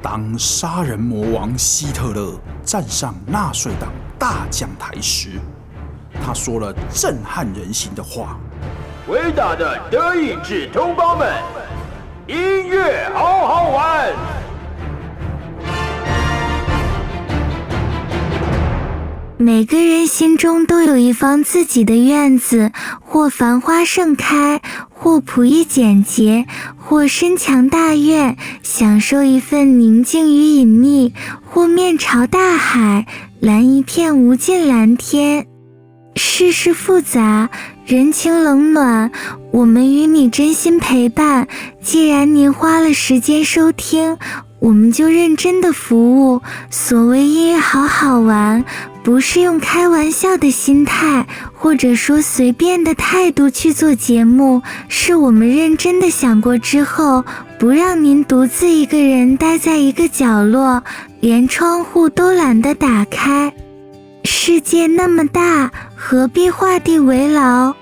当杀人魔王希特勒站上纳粹党大讲台时，他说了震撼人心的话：“伟大的德意志同胞们，音乐好好玩。”每个人心中都有一方自己的院子，或繁花盛开，或朴逸简洁，或深墙大院，享受一份宁静与隐秘；或面朝大海，蓝一片无尽蓝天。世事复杂，人情冷暖，我们与你真心陪伴。既然您花了时间收听，我们就认真的服务。所谓音乐好好玩，不是用开玩笑的心态，或者说随便的态度去做节目，是我们认真的想过之后，不让您独自一个人待在一个角落，连窗户都懒得打开。世界那么大，何必画地为牢？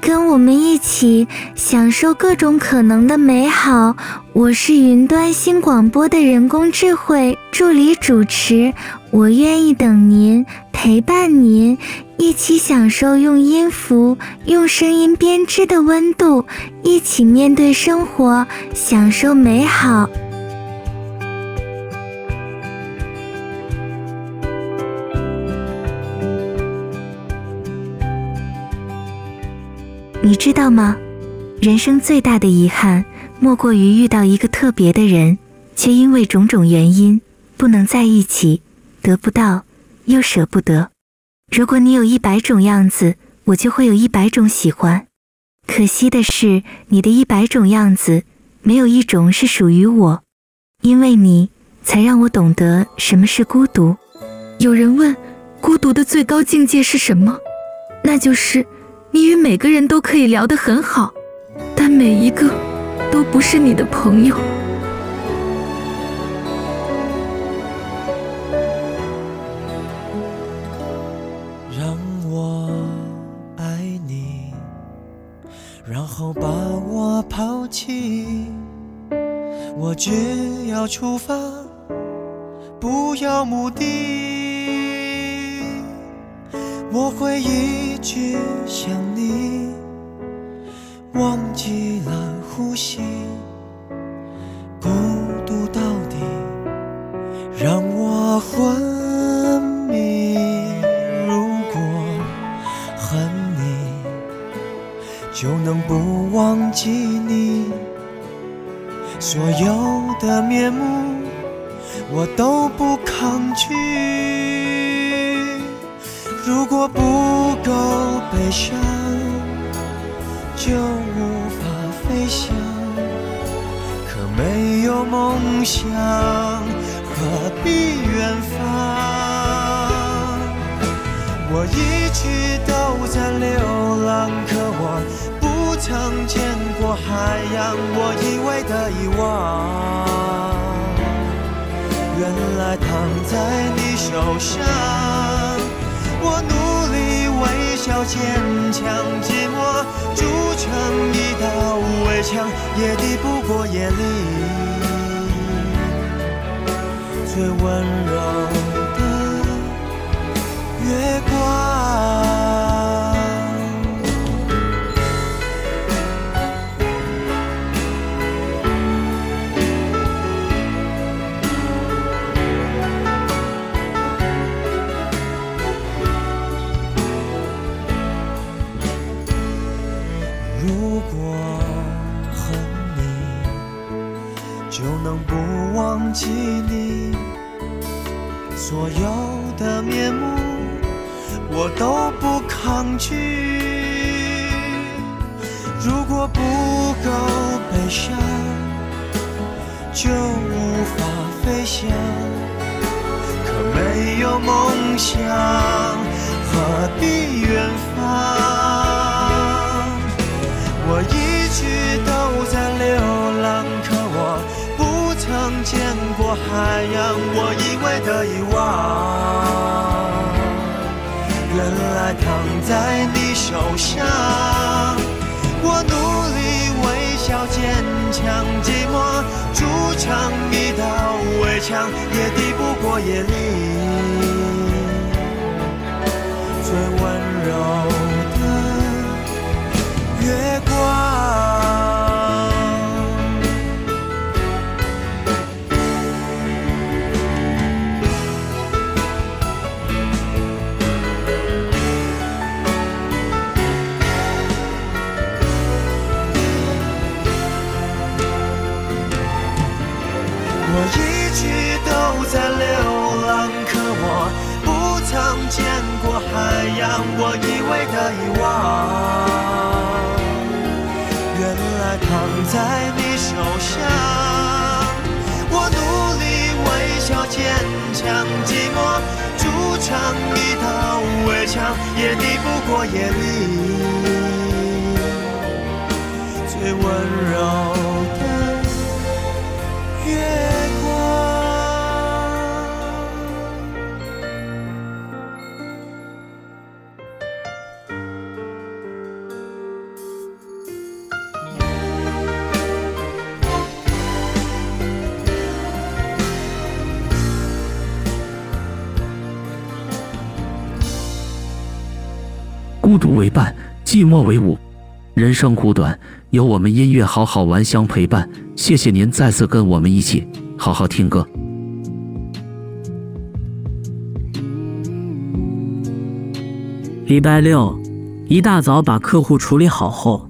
跟我们一起享受各种可能的美好。我是云端新广播的人工智慧助理主持，我愿意等您，陪伴您，一起享受用音符、用声音编织的温度，一起面对生活，享受美好。你知道吗？人生最大的遗憾，莫过于遇到一个特别的人，却因为种种原因不能在一起，得不到又舍不得。如果你有一百种样子，我就会有一百种喜欢。可惜的是，你的一百种样子，没有一种是属于我，因为你才让我懂得什么是孤独。有人问，孤独的最高境界是什么？那就是。你与每个人都可以聊得很好，但每一个都不是你的朋友。后把我抛弃。我只要出发，不要目的。我会一直想你，忘记了呼吸，孤独到底让我昏迷。就能不忘记你，所有的面目我都不抗拒。如果不够悲伤，就无法飞翔。可没有梦想，何必远方？我一直都在流浪，可我不曾见过海洋。我以为的遗忘，原来躺在你手上。我努力微笑，坚强，寂寞筑成一道围墙，也抵不过夜里最温柔月光如果恨你就能不忘记你所有我都不抗拒。如果不够悲伤，就无法飞翔。可没有梦想，何必远方？我一直都在流浪，可我不。曾见过海洋，我以为的遗忘，原来躺在你手上。我努力微笑，坚强，寂寞筑成一道围墙，也抵不过夜里最温柔的月光。遗忘，原来躺在你手上。我努力微笑坚强，寂寞筑成一道围墙，也抵不过夜里最温柔。为伴，寂寞为伍。人生苦短，有我们音乐好好玩相陪伴。谢谢您再次跟我们一起好好听歌。礼拜六一大早把客户处理好后，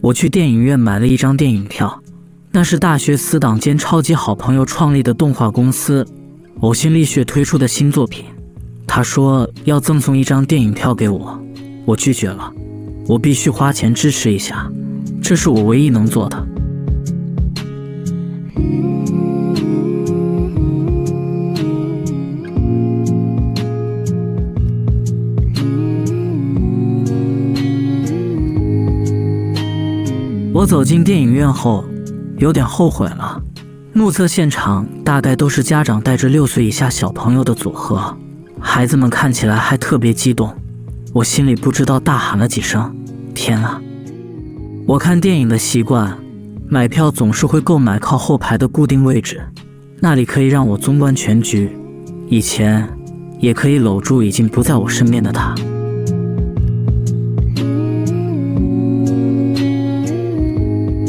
我去电影院买了一张电影票。那是大学死党兼超级好朋友创立的动画公司呕心沥血推出的新作品。他说要赠送一张电影票给我。我拒绝了，我必须花钱支持一下，这是我唯一能做的。我走进电影院后，有点后悔了。目测现场大概都是家长带着六岁以下小朋友的组合，孩子们看起来还特别激动。我心里不知道大喊了几声：“天啊！”我看电影的习惯，买票总是会购买靠后排的固定位置，那里可以让我纵观全局，以前也可以搂住已经不在我身边的他。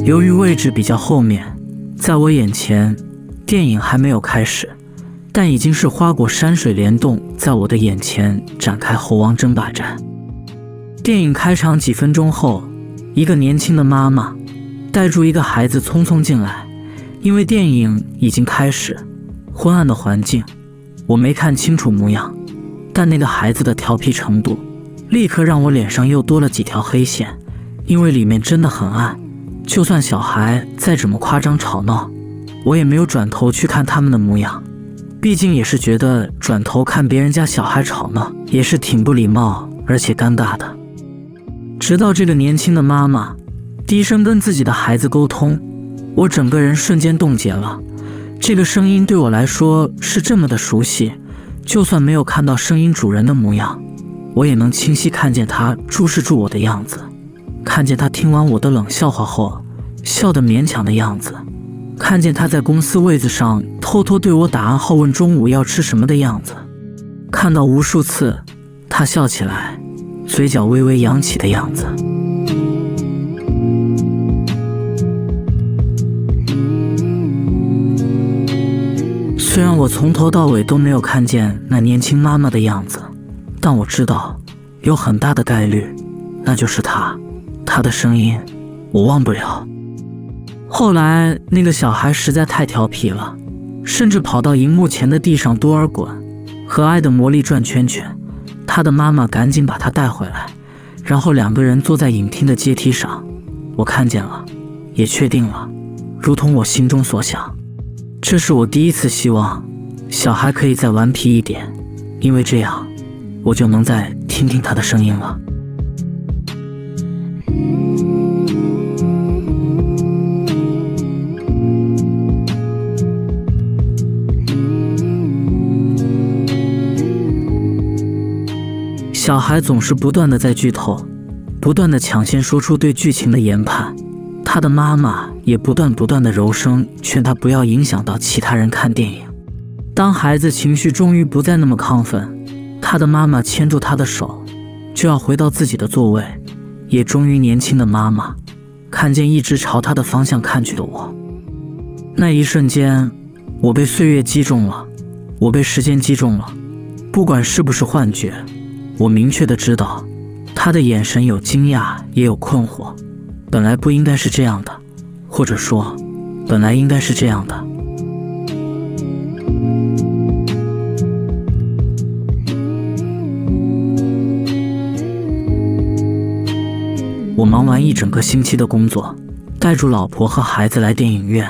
由于位置比较后面，在我眼前，电影还没有开始。但已经是花果山水帘洞在我的眼前展开猴王争霸战。电影开场几分钟后，一个年轻的妈妈带住一个孩子匆匆进来，因为电影已经开始，昏暗的环境我没看清楚模样，但那个孩子的调皮程度立刻让我脸上又多了几条黑线，因为里面真的很暗，就算小孩再怎么夸张吵闹，我也没有转头去看他们的模样。毕竟也是觉得转头看别人家小孩吵闹也是挺不礼貌，而且尴尬的。直到这个年轻的妈妈低声跟自己的孩子沟通，我整个人瞬间冻结了。这个声音对我来说是这么的熟悉，就算没有看到声音主人的模样，我也能清晰看见他注视住我的样子，看见他听完我的冷笑话后笑得勉强的样子。看见他在公司位子上偷偷对我打暗号，问中午要吃什么的样子，看到无数次他笑起来，嘴角微微扬起的样子。虽然我从头到尾都没有看见那年轻妈妈的样子，但我知道有很大的概率，那就是她，她的声音我忘不了。后来那个小孩实在太调皮了，甚至跑到荧幕前的地上多尔衮，和爱的魔力转圈圈。他的妈妈赶紧把他带回来，然后两个人坐在影厅的阶梯上。我看见了，也确定了，如同我心中所想。这是我第一次希望小孩可以再顽皮一点，因为这样我就能再听听他的声音了。小孩总是不断的在剧透，不断的抢先说出对剧情的研判。他的妈妈也不断不断的柔声劝他不要影响到其他人看电影。当孩子情绪终于不再那么亢奋，他的妈妈牵住他的手，就要回到自己的座位。也终于，年轻的妈妈看见一直朝他的方向看去的我。那一瞬间，我被岁月击中了，我被时间击中了。不管是不是幻觉，我明确的知道，他的眼神有惊讶，也有困惑。本来不应该是这样的，或者说，本来应该是这样的。我忙完一整个星期的工作，带住老婆和孩子来电影院。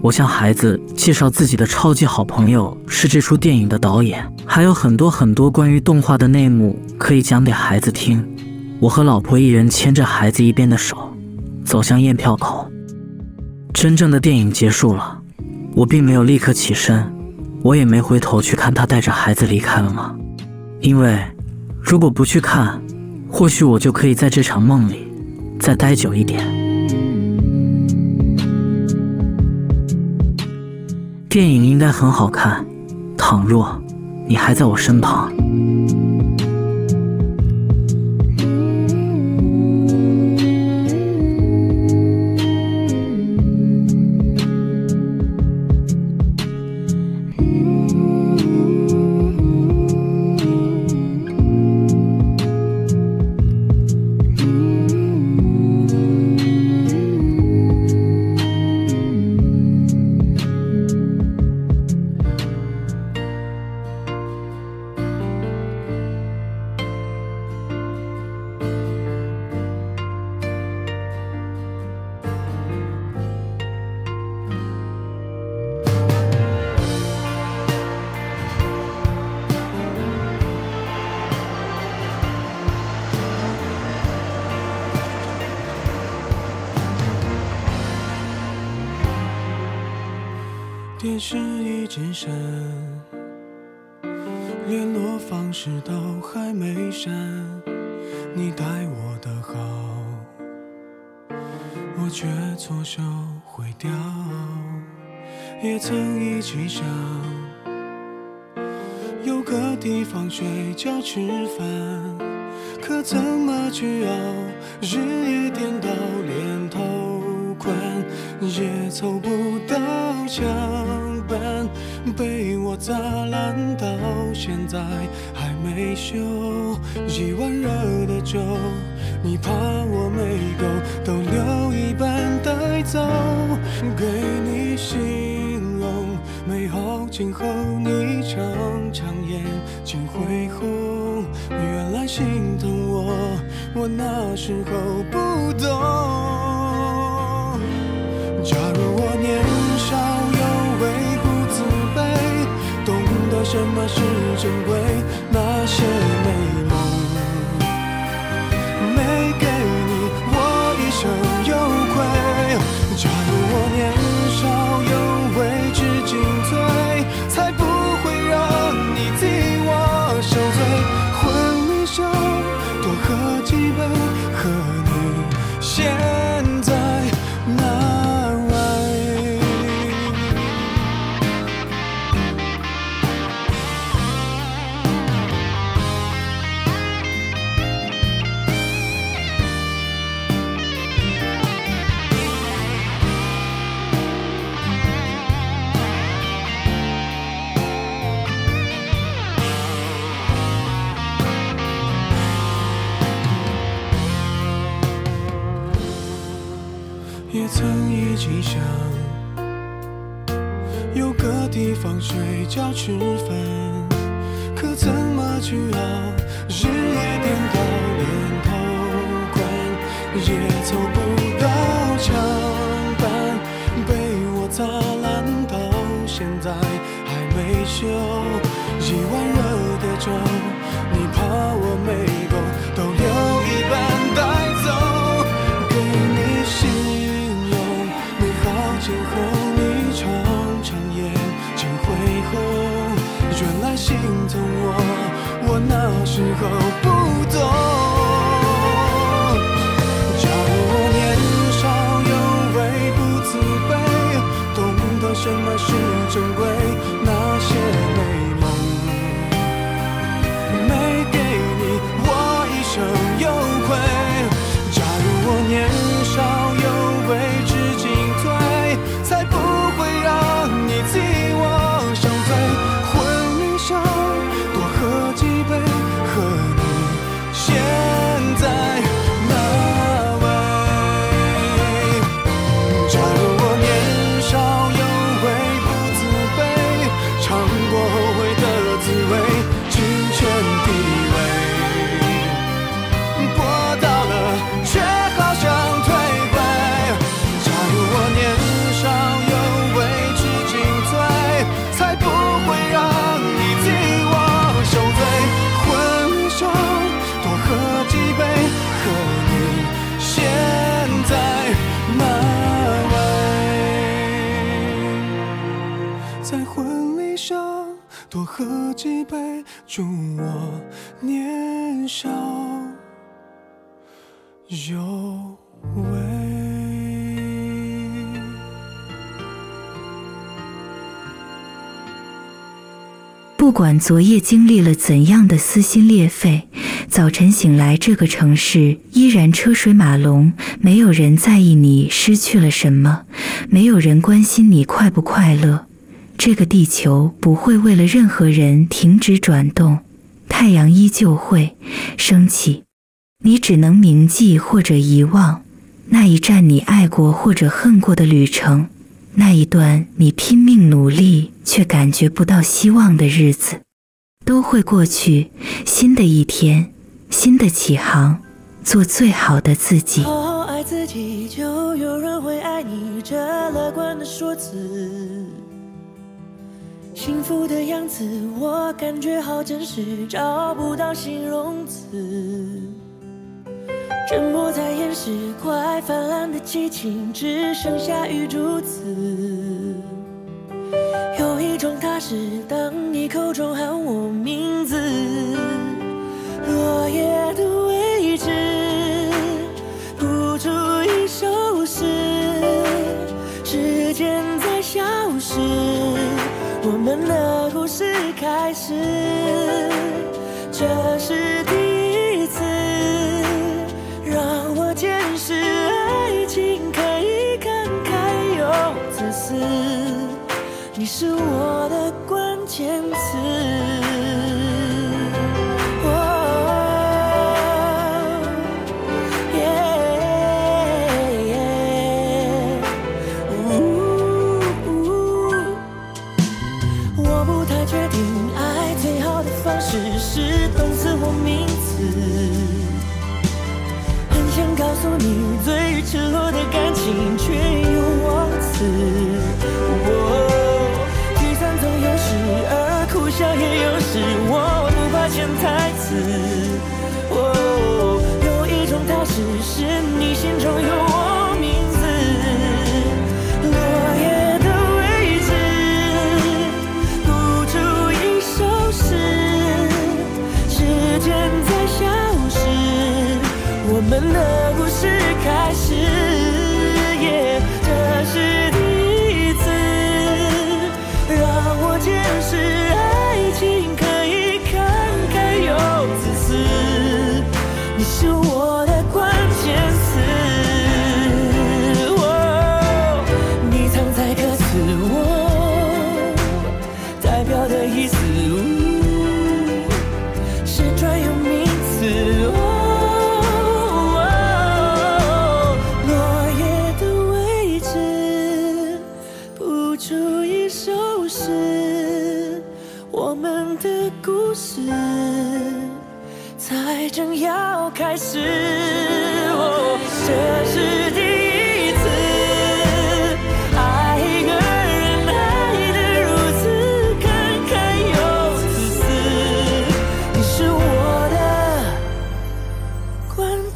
我向孩子介绍自己的超级好朋友是这出电影的导演，还有很多很多关于动画的内幕可以讲给孩子听。我和老婆一人牵着孩子一边的手，走向验票口。真正的电影结束了，我并没有立刻起身，我也没回头去看他带着孩子离开了吗？因为如果不去看，或许我就可以在这场梦里。再待久一点。电影应该很好看，倘若你还在我身旁。也曾一起想，有个地方睡觉吃饭，可怎么去熬？日夜颠倒，连头款也凑不到墙板。被我砸烂到现在还没修，一碗热的粥，你怕我没够，都留一半走，给你形容美好今后，你常常眼睛会红，原来心疼我，我那时候不懂。假如我年少有为不自卑，懂得。什么是珍贵？那 John. 方睡觉吃饭，可怎么去熬？日夜颠倒，连头款也凑不到墙板，被我砸烂到现在还没修。时候不懂。假如我年少有为不自卑，懂得什么是珍贵，多喝几杯，祝我年少有为。不管昨夜经历了怎样的撕心裂肺，早晨醒来，这个城市依然车水马龙，没有人在意你失去了什么，没有人关心你快不快乐。这个地球不会为了任何人停止转动，太阳依旧会升起。你只能铭记或者遗忘那一站你爱过或者恨过的旅程。那一段你拼命努力却感觉不到希望的日子，都会过去。新的一天，新的起航，做最好的自己。好好爱自己，就有人会爱你。这乐观的说辞，幸福的样子，我感觉好真实，找不到形容词。沉默在掩饰快泛滥的激情，只剩下雨珠子。有一种踏实，当你口中喊我名字，落叶的位置，谱出一首诗，时间在消失，我们的故事开始这是第一次让我见识爱情可以慷慨又自私。你是我的关键词。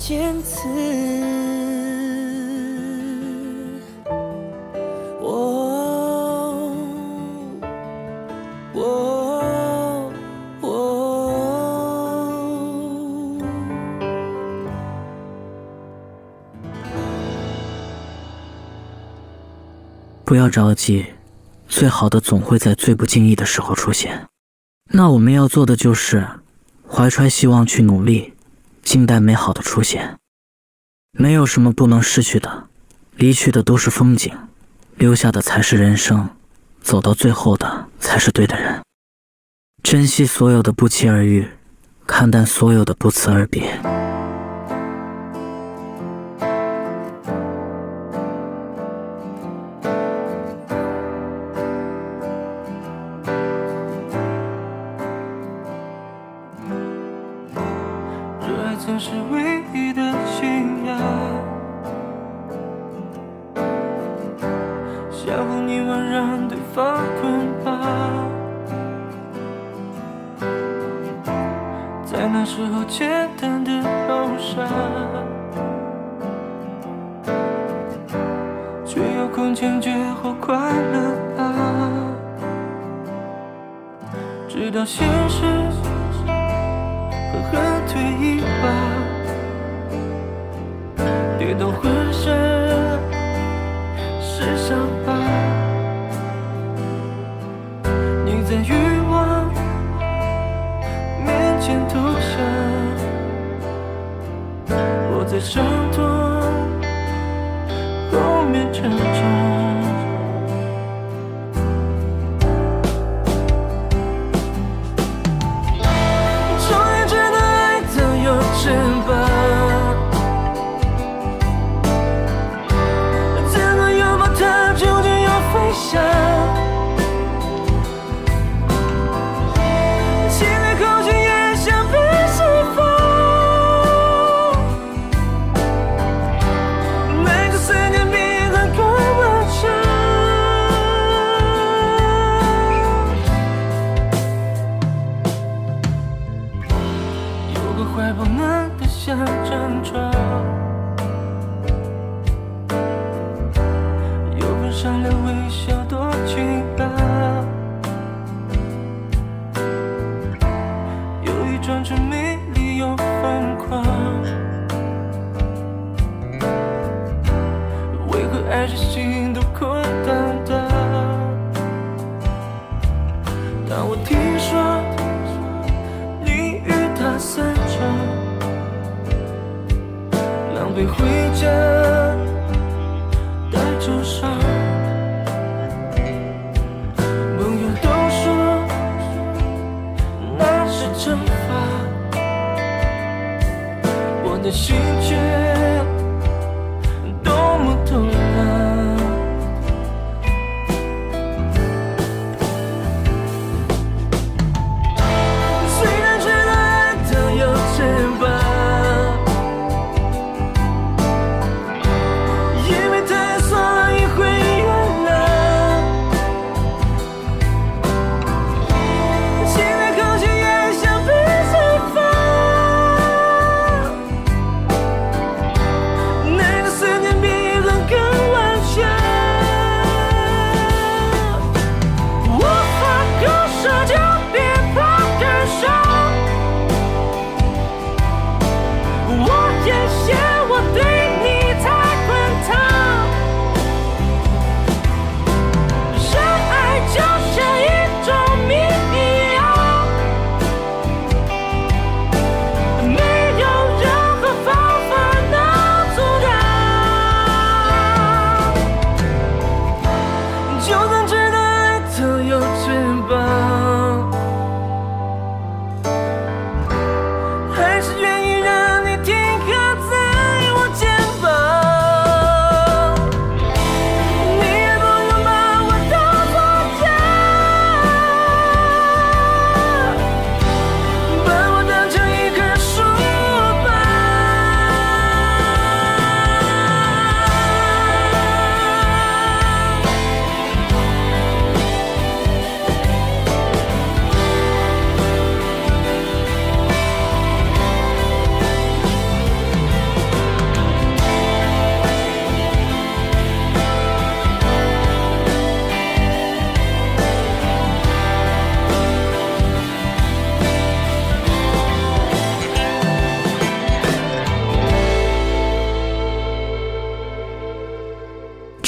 坚持我不要着急，最好的总会在最不经意的时候出现。那我们要做的就是怀揣希望去努力，静待美好的出现。没有什么不能失去的，离去的都是风景，留下的才是人生。走到最后的才是对的人。珍惜所有的不期而遇，看淡所有的不辞而别。在伤痛后面成长。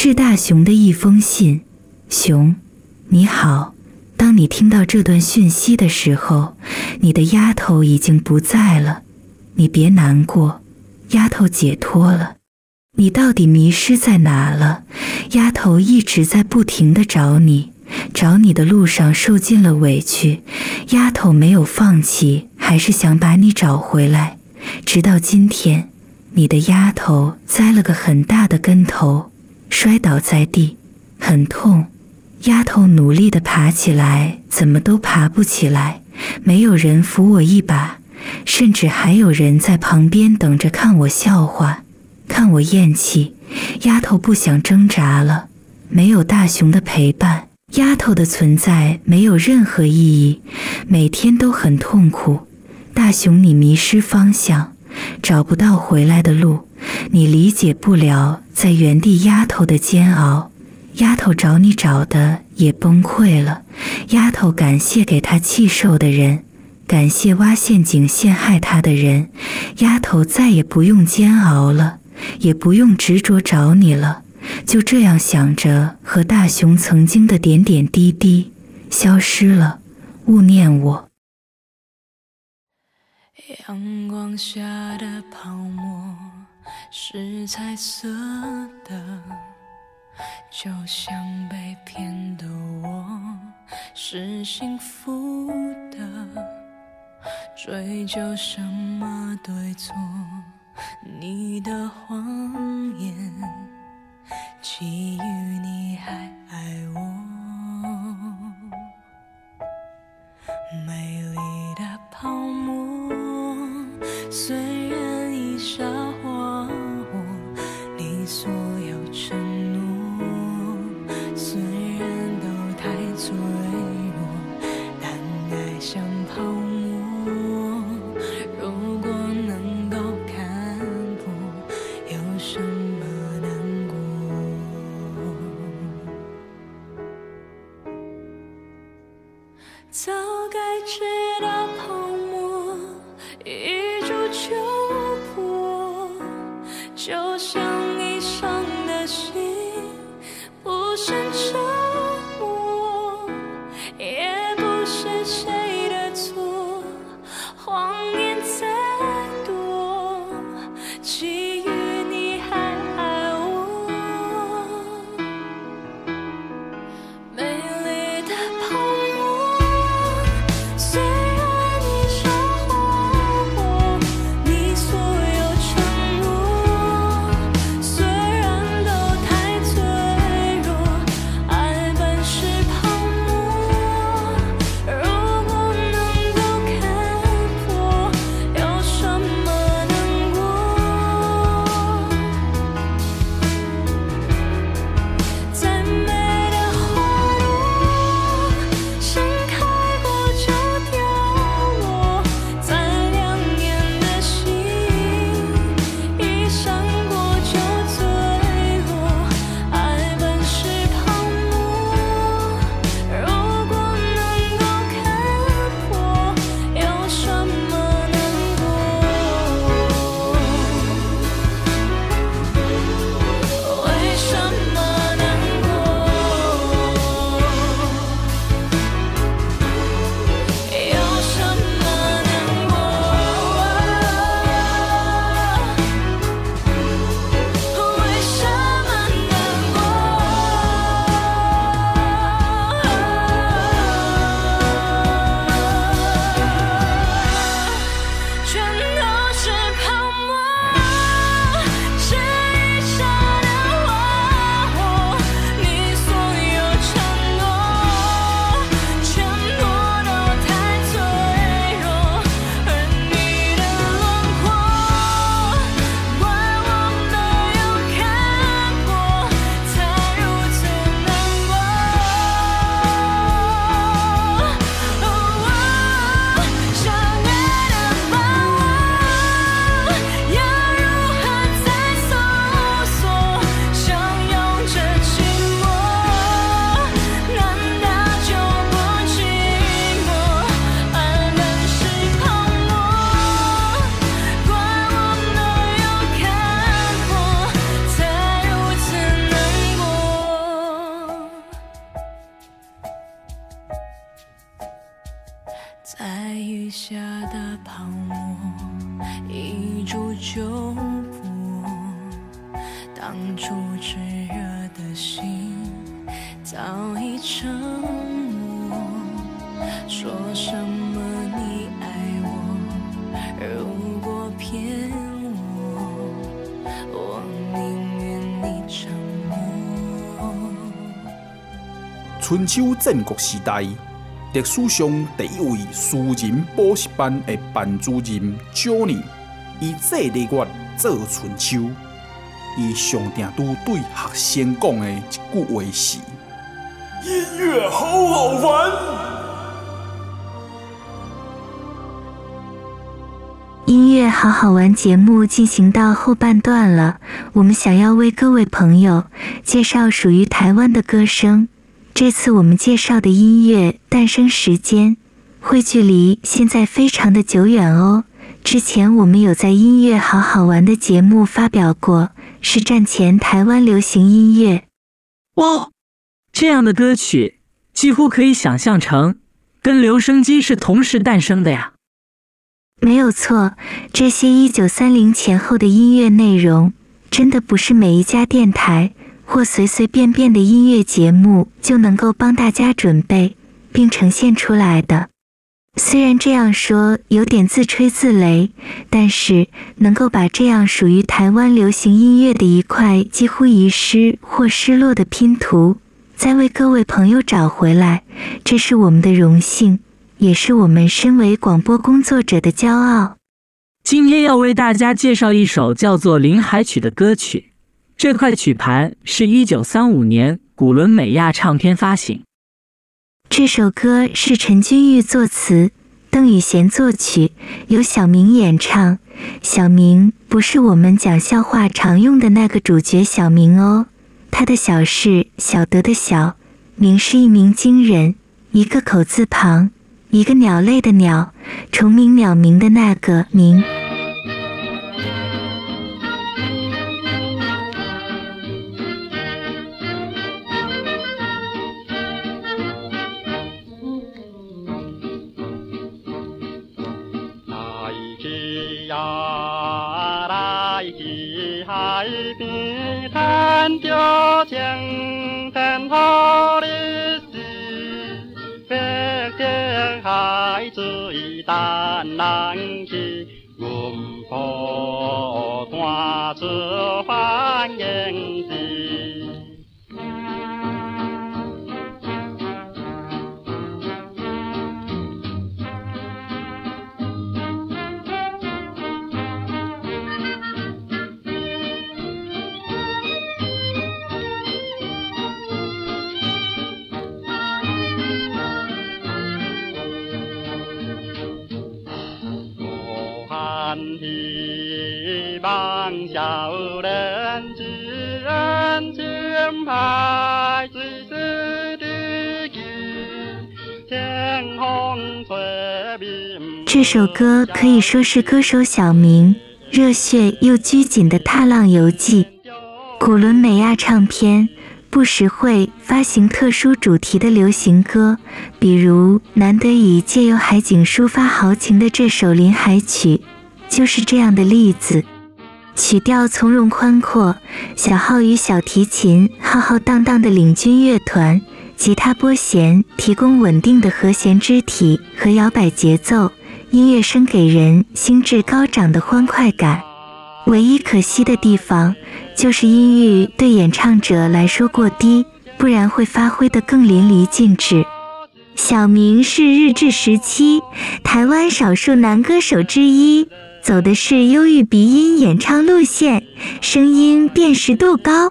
是大熊的一封信，熊，你好。当你听到这段讯息的时候，你的丫头已经不在了。你别难过，丫头解脱了。你到底迷失在哪了？丫头一直在不停地找你，找你的路上受尽了委屈。丫头没有放弃，还是想把你找回来。直到今天，你的丫头栽了个很大的跟头。摔倒在地，很痛。丫头努力地爬起来，怎么都爬不起来。没有人扶我一把，甚至还有人在旁边等着看我笑话，看我咽气。丫头不想挣扎了，没有大熊的陪伴，丫头的存在没有任何意义，每天都很痛苦。大熊，你迷失方向，找不到回来的路。你理解不了在原地丫头的煎熬，丫头找你找的也崩溃了，丫头感谢给她气受的人，感谢挖陷阱陷害她的人。丫头再也不用煎熬了，也不用执着找你了。就这样想着和大雄曾经的点点滴滴，消失了，勿念我。阳光下的泡沫是彩色的，就像被骗的我是幸福的，追究什么对错？你的谎言。基于你还爱我，春秋战国时代。历史上第一位私人补习班的班主任 Johnny，以这个月做春秋，伊上定都对学生讲的一句话是：音乐好好玩。音乐好好玩节目进行到后半段了，我们想要为各位朋友介绍属于台湾的歌声。这次我们介绍的音乐诞生时间会距离现在非常的久远哦。之前我们有在音乐好好玩的节目发表过，是战前台湾流行音乐。哇，这样的歌曲几乎可以想象成跟留声机是同时诞生的呀。没有错，这些一九三零前后的音乐内容，真的不是每一家电台或随随便便的音乐节目就能够帮大家准备并呈现出来的。虽然这样说有点自吹自擂，但是能够把这样属于台湾流行音乐的一块几乎遗失或失落的拼图，再为各位朋友找回来，这是我们的荣幸，也是我们身为广播工作者的骄傲。今天要为大家介绍一首叫做《临海曲》的歌曲，这块曲盘是一九三五年古伦美亚唱片发行。这首歌是陈君玉作词，邓雨贤作曲，由小明演唱。小明不是我们讲笑话常用的那个主角小明哦，他的小是小德的小，明是一鸣惊人，一个口字旁，一个鸟类的鸟，虫鸣鸟鸣的那个鸣。 เดี๋ยวฉันเ子一น难起อที่สี่ 这首歌可以说是歌手小明热血又拘谨的踏浪游记。古伦美亚唱片不时会发行特殊主题的流行歌，比如难得以借由海景抒发豪情的这首《临海曲》，就是这样的例子。曲调从容宽阔，小号与小提琴浩浩荡荡的领军乐团，吉他拨弦提供稳定的和弦肢体和摇摆节奏。音乐声给人兴致高涨的欢快感，唯一可惜的地方就是音域对演唱者来说过低，不然会发挥得更淋漓尽致。小明是日治时期台湾少数男歌手之一，走的是忧郁鼻音演唱路线，声音辨识度高。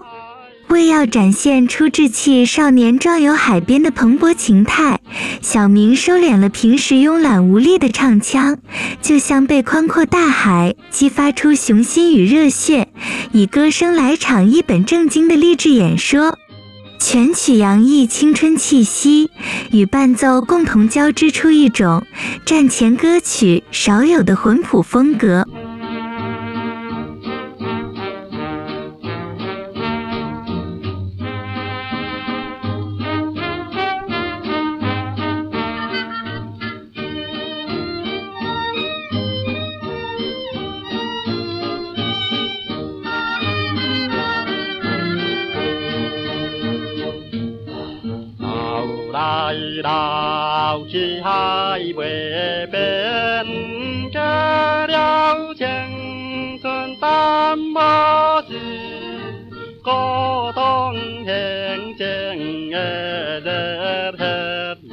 为要展现出稚气少年壮游海边的蓬勃情态，小明收敛了平时慵懒无力的唱腔，就像被宽阔大海激发出雄心与热血，以歌声来场一本正经的励志演说。全曲洋溢青春气息，与伴奏共同交织出一种战前歌曲少有的魂谱风格。老去海未变，割了青春淡薄子，鼓动轻轻的热血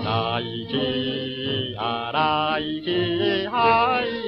来去啊来去海边。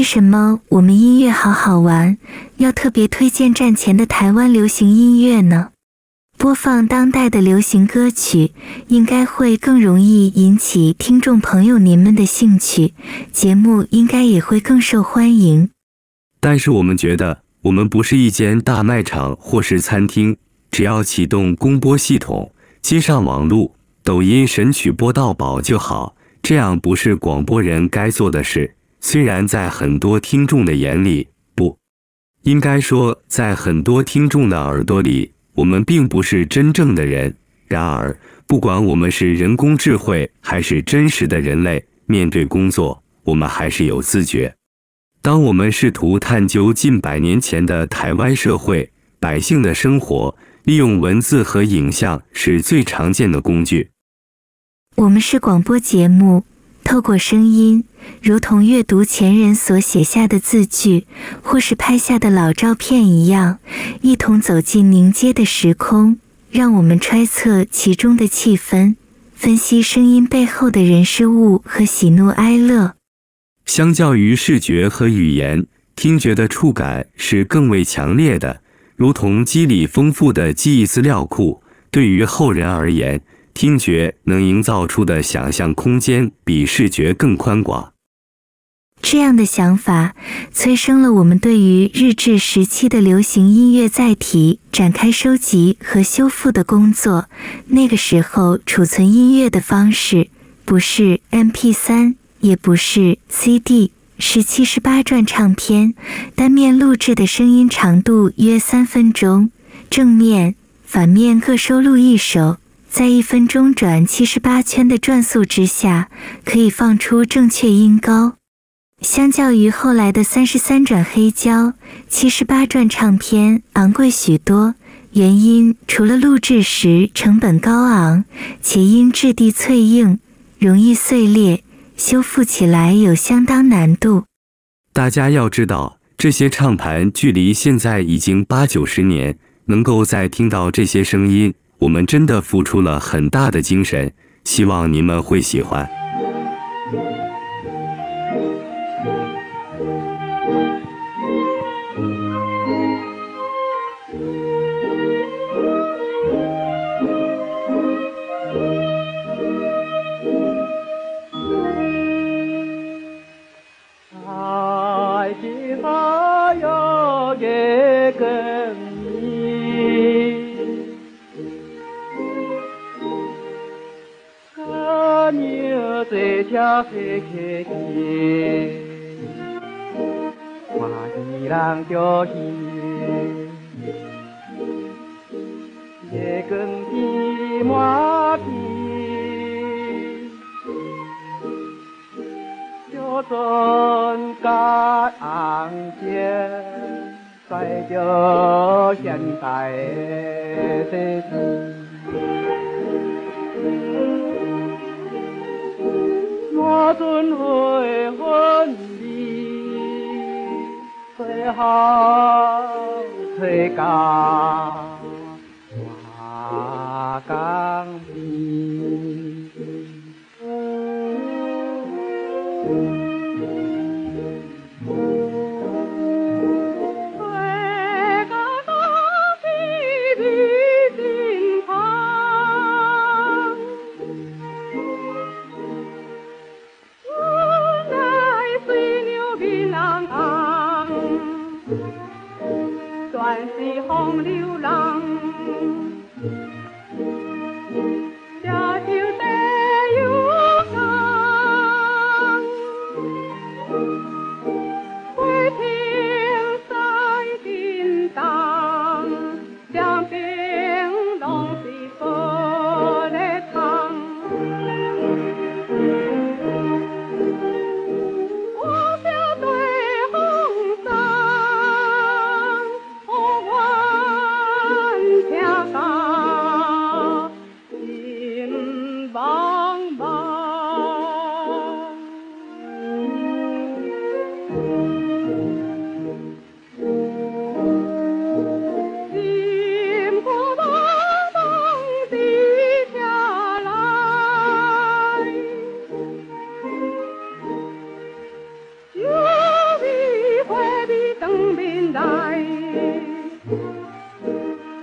为什么我们音乐好好玩，要特别推荐战前的台湾流行音乐呢？播放当代的流行歌曲，应该会更容易引起听众朋友您们的兴趣，节目应该也会更受欢迎。但是我们觉得，我们不是一间大卖场或是餐厅，只要启动公播系统，接上网路，抖音神曲播到饱就好。这样不是广播人该做的事。虽然在很多听众的眼里，不，应该说在很多听众的耳朵里。我们并不是真正的人，然而，不管我们是人工智慧还是真实的人类，面对工作，我们还是有自觉。当我们试图探究近百年前的台湾社会百姓的生活，利用文字和影像是最常见的工具。我们是广播节目。透过声音，如同阅读前人所写下的字句，或是拍下的老照片一样，一同走进凝结的时空，让我们揣测其中的气氛，分析声音背后的人事物和喜怒哀乐。相较于视觉和语言，听觉的触感是更为强烈的，如同肌理丰富的记忆资料库。对于后人而言，听觉能营造出的想象空间比视觉更宽广。这样的想法催生了我们对于日治时期的流行音乐载体展开收集和修复的工作。那个时候储存音乐的方式不是 MP3，也不是 CD，是七十八转唱片，单面录制的声音长度约三分钟，正面、反面各收录一首。在一分钟转七十八圈的转速之下，可以放出正确音高。相较于后来的三十三转黑胶，七十八转唱片昂贵许多。原因除了录制时成本高昂，且因质地脆硬，容易碎裂，修复起来有相当难度。大家要知道，这些唱盘距离现在已经八九十年，能够再听到这些声音。我们真的付出了很大的精神，希望你们会喜欢。我一人着戏，夜光天满地，就算甲红线，载着现代的世。我准会恨你，最后吹干花岗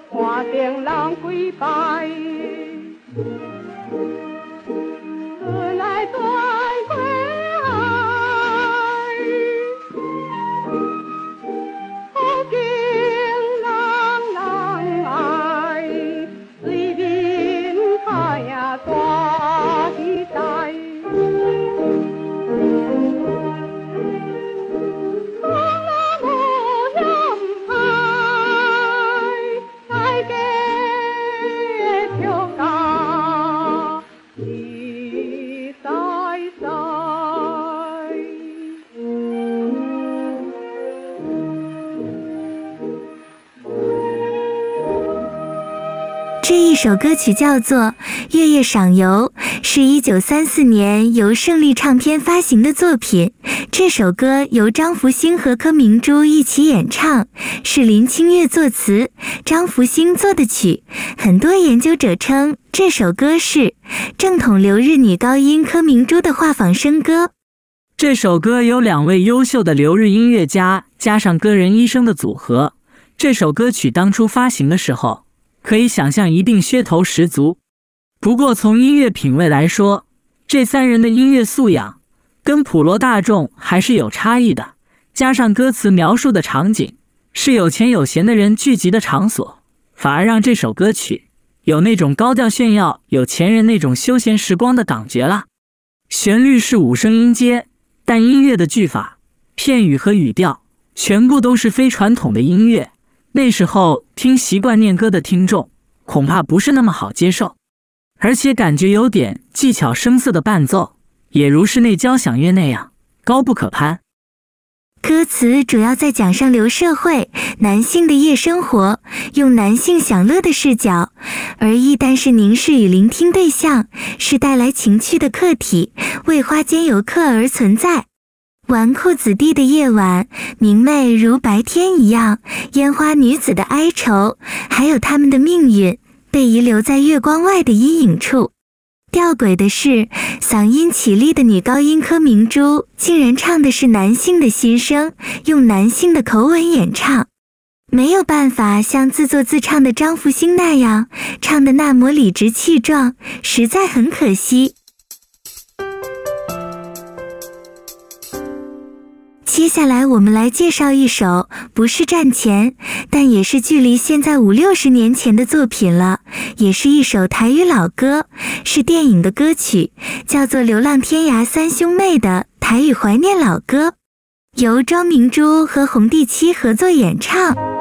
花店人归房。歌曲叫做《月夜赏游》，是一九三四年由胜利唱片发行的作品。这首歌由张福兴和柯明珠一起演唱，是林清月作词，张福兴作的曲。很多研究者称这首歌是正统留日女高音柯明珠的画舫声歌。这首歌由两位优秀的留日音乐家加上歌人医生的组合。这首歌曲当初发行的时候，可以想象，一定噱头十足。不过，从音乐品味来说，这三人的音乐素养跟普罗大众还是有差异的。加上歌词描述的场景是有钱有闲的人聚集的场所，反而让这首歌曲有那种高调炫耀有钱人那种休闲时光的感觉了。旋律是五声音阶，但音乐的句法、片语和语调全部都是非传统的音乐。那时候听习惯念歌的听众，恐怕不是那么好接受，而且感觉有点技巧声色的伴奏，也如室内交响乐那样高不可攀。歌词主要在讲上流社会男性的夜生活，用男性享乐的视角，而一旦是凝视与聆听对象，是带来情趣的客体，为花间游客而存在。纨绔子弟的夜晚，明媚如白天一样；烟花女子的哀愁，还有她们的命运，被遗留在月光外的阴影处。吊诡的是，嗓音绮丽的女高音柯明珠，竟然唱的是男性的心声，用男性的口吻演唱，没有办法像自作自唱的张福兴那样唱的那么理直气壮，实在很可惜。接下来我们来介绍一首不是战前，但也是距离现在五六十年前的作品了，也是一首台语老歌，是电影的歌曲，叫做《流浪天涯三兄妹》的台语怀念老歌，由庄明珠和洪地七合作演唱。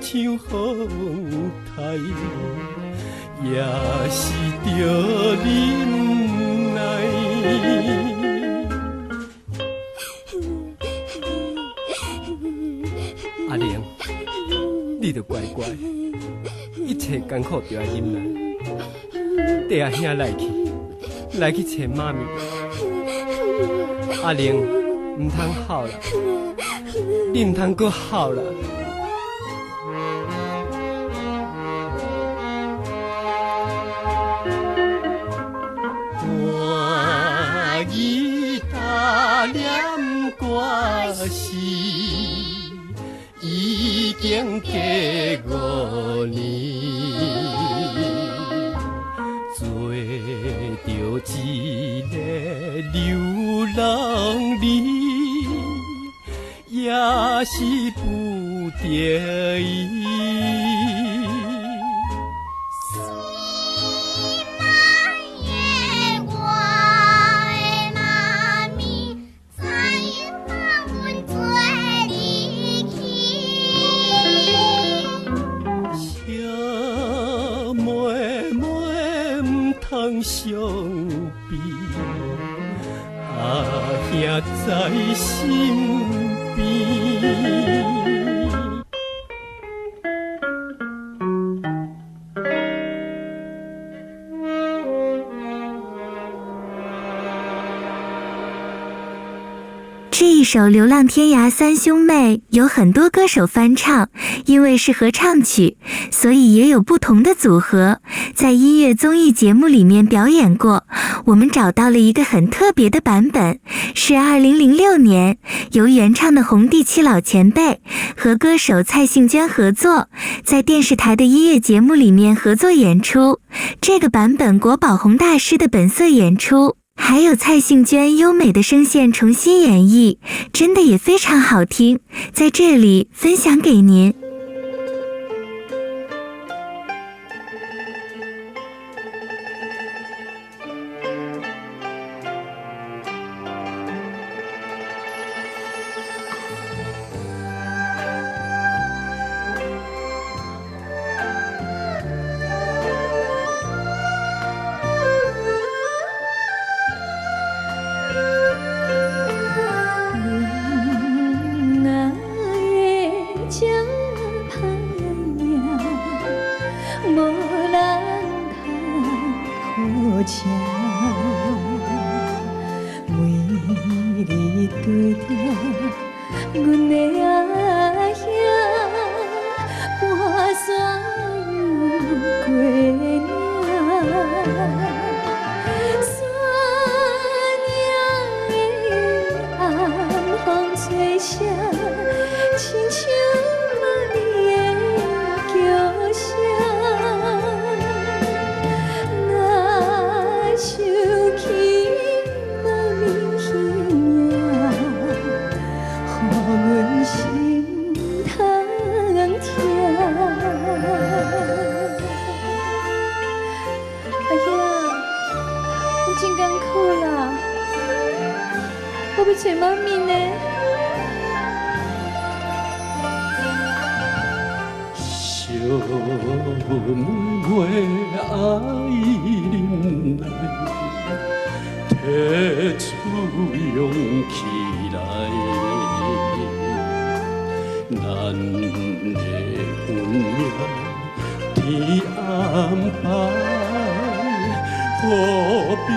亲像风台，也是着忍耐。阿玲，你着乖乖，一切艰苦就要忍耐。弟阿兄来去，来去找妈咪。阿玲，唔通哭了，你唔通搁哭了。已经过五年。一个流浪你，也是不得已。在身边。这一首《流浪天涯三兄妹》有很多歌手翻唱，因为是合唱曲，所以也有不同的组合在音乐综艺节目里面表演过。我们找到了一个很特别的版本，是2006年由原唱的红地七老前辈和歌手蔡幸娟合作，在电视台的音乐节目里面合作演出。这个版本国宝红大师的本色演出。还有蔡幸娟优美的声线重新演绎，真的也非常好听，在这里分享给您。不起，妈咪呢？小妹爱忍耐，提出勇气来，咱的运命天安排，何必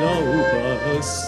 流目屎？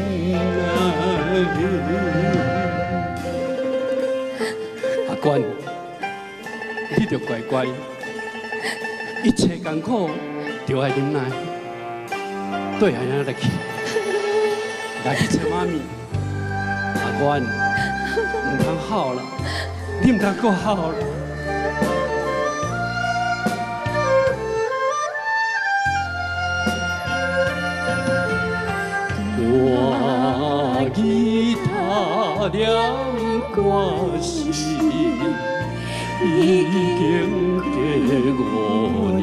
乖乖，一切艰苦就爱忍耐，对阿娘来去找妈咪。阿关，唔通好了，你唔通过好了。我吉他两挂心，已经过五年，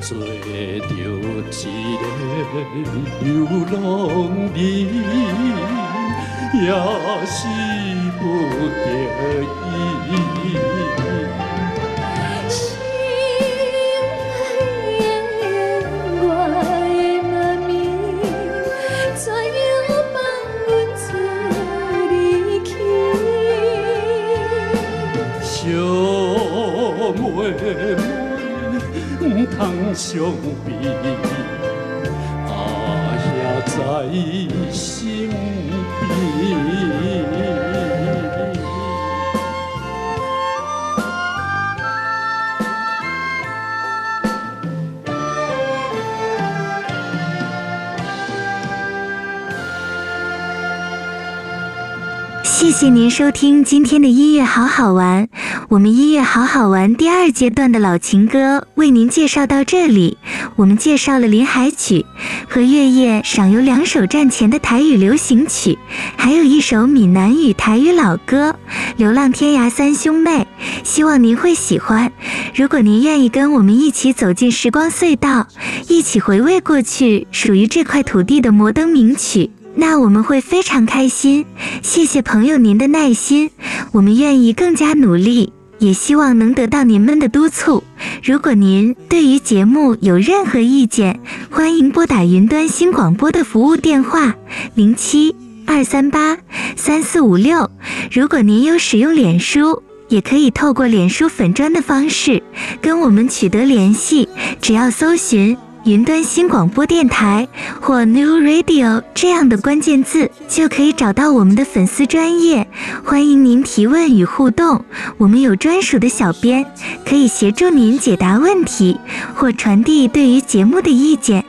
做着一个流浪人，也是不得已。通相比，阿兄在身边。谢谢您收听今天的音乐好好玩，我们音乐好好玩第二阶段的老情歌为您介绍到这里。我们介绍了临海曲和月夜赏有两首战前的台语流行曲，还有一首闽南语台语老歌《流浪天涯三兄妹》，希望您会喜欢。如果您愿意跟我们一起走进时光隧道，一起回味过去属于这块土地的摩登名曲。那我们会非常开心，谢谢朋友您的耐心，我们愿意更加努力，也希望能得到您们的督促。如果您对于节目有任何意见，欢迎拨打云端新广播的服务电话零七二三八三四五六。如果您有使用脸书，也可以透过脸书粉砖的方式跟我们取得联系，只要搜寻。云端新广播电台或 New Radio 这样的关键字就可以找到我们的粉丝专业，欢迎您提问与互动，我们有专属的小编可以协助您解答问题或传递对于节目的意见。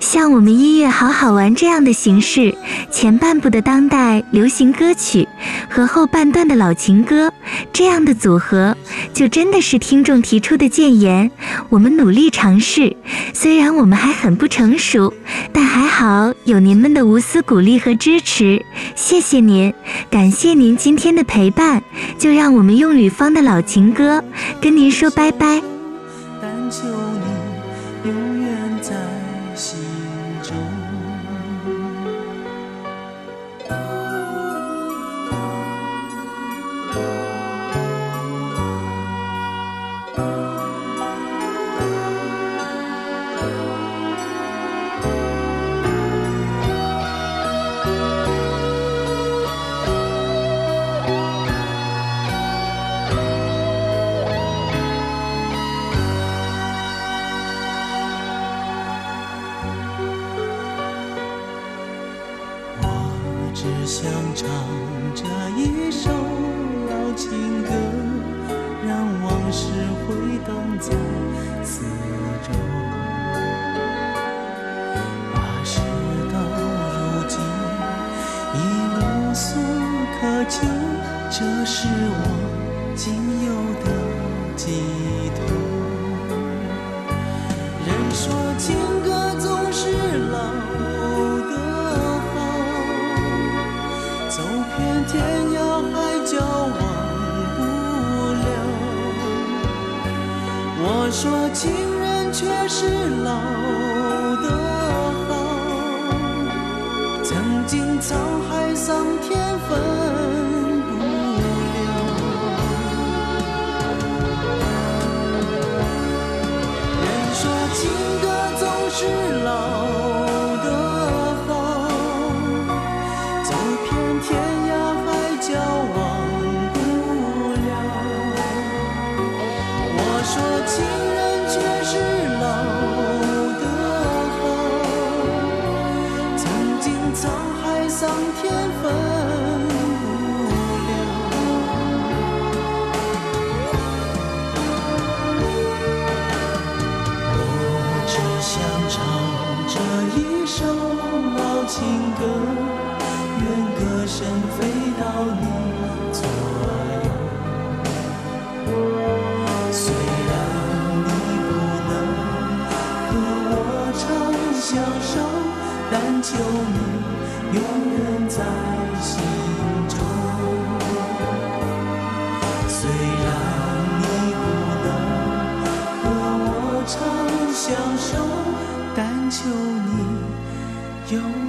像我们音乐好好玩这样的形式，前半部的当代流行歌曲和后半段的老情歌这样的组合，就真的是听众提出的建言，我们努力尝试。虽然我们还很不成熟，但还好有您们的无私鼓励和支持，谢谢您，感谢您今天的陪伴。就让我们用吕方的老情歌跟您说拜拜。但求说情人却是老的好。曾经沧海桑田歌愿歌声飞到你左右，虽然你不能和我长相守，但求你永远在心中。虽然你不能和我长相守，但求你永。